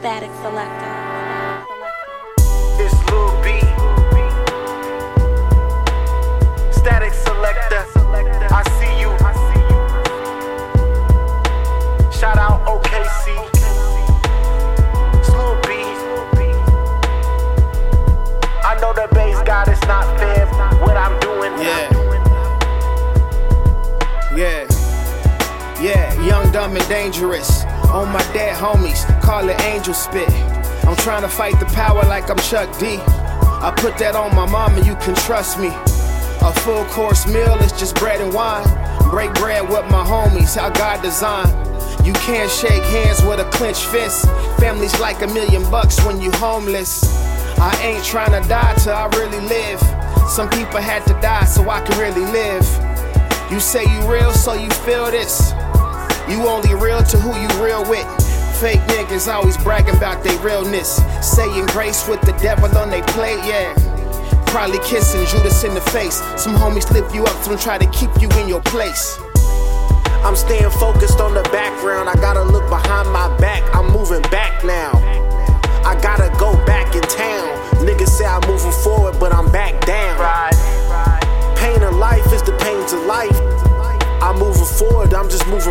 Statik Selektah. It's Lil Yeah, young, dumb, and dangerous. On my dead homies, call it angel spit. I'm trying to fight the power like I'm Chuck D. I put that on my mama, you can trust me. A full course meal is just bread and wine. Break bread with my homies, how God designed. You can't shake hands with a clenched fist. Family's like a million bucks when you're homeless. I ain't trying to die till I really live. Some people had to die so I can really live. You say you real, so you feel this. You only real to who you real with. Fake niggas always bragging about their realness. Saying grace with the devil on their plate, yeah. Probably kissing Judas in the face. Some homies lift you up, some try to keep you in your place. I'm staying focused on the background. I gotta look behind my back. I'm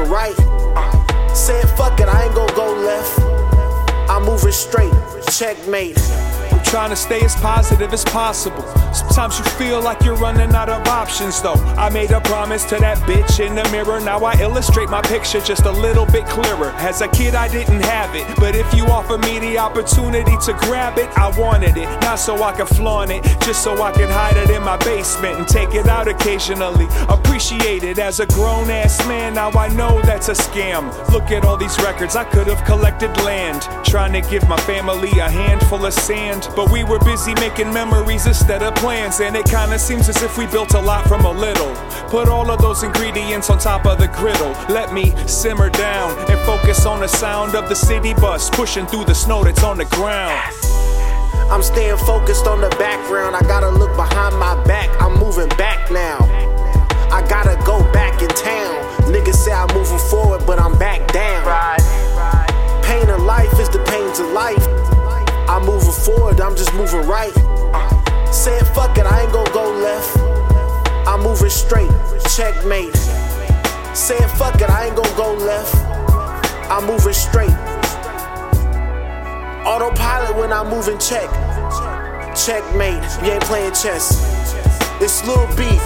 right. Saying fuck it, I ain't gonna go left. I'm moving straight. Checkmate. I'm trying to stay as positive as possible. Sometimes you feel like you're running out of options, though. I made a promise to that bitch in the mirror. Now I illustrate my picture just a little bit clearer. As a kid, I didn't have it. But if you offer me the opportunity to grab it, I wanted it. Not so I can flaunt it, just so I can hide it in my basement and take it out occasionally. Appreciate it as a grown ass man. Now I know that's a scam. Look at all these records, I could have collected land. Trying to give my family a handful of sand. But we were busy making memories instead of plans. And it kinda seems as if we built a lot from a little. Put all of those ingredients on top of the griddle. Let me simmer down and focus on the sound of the city bus pushing through the snow that's on the ground. I'm staying focused on the background. I gotta look behind my back. I'm moving back now. Moving I'm just moving right. Saying fuck it, I ain't gonna go left. I'm moving straight. Checkmate. Saying fuck it, I ain't gonna go left. I'm moving straight. Autopilot when I move and check. Checkmate, you ain't playing chess. It's Lil Beef,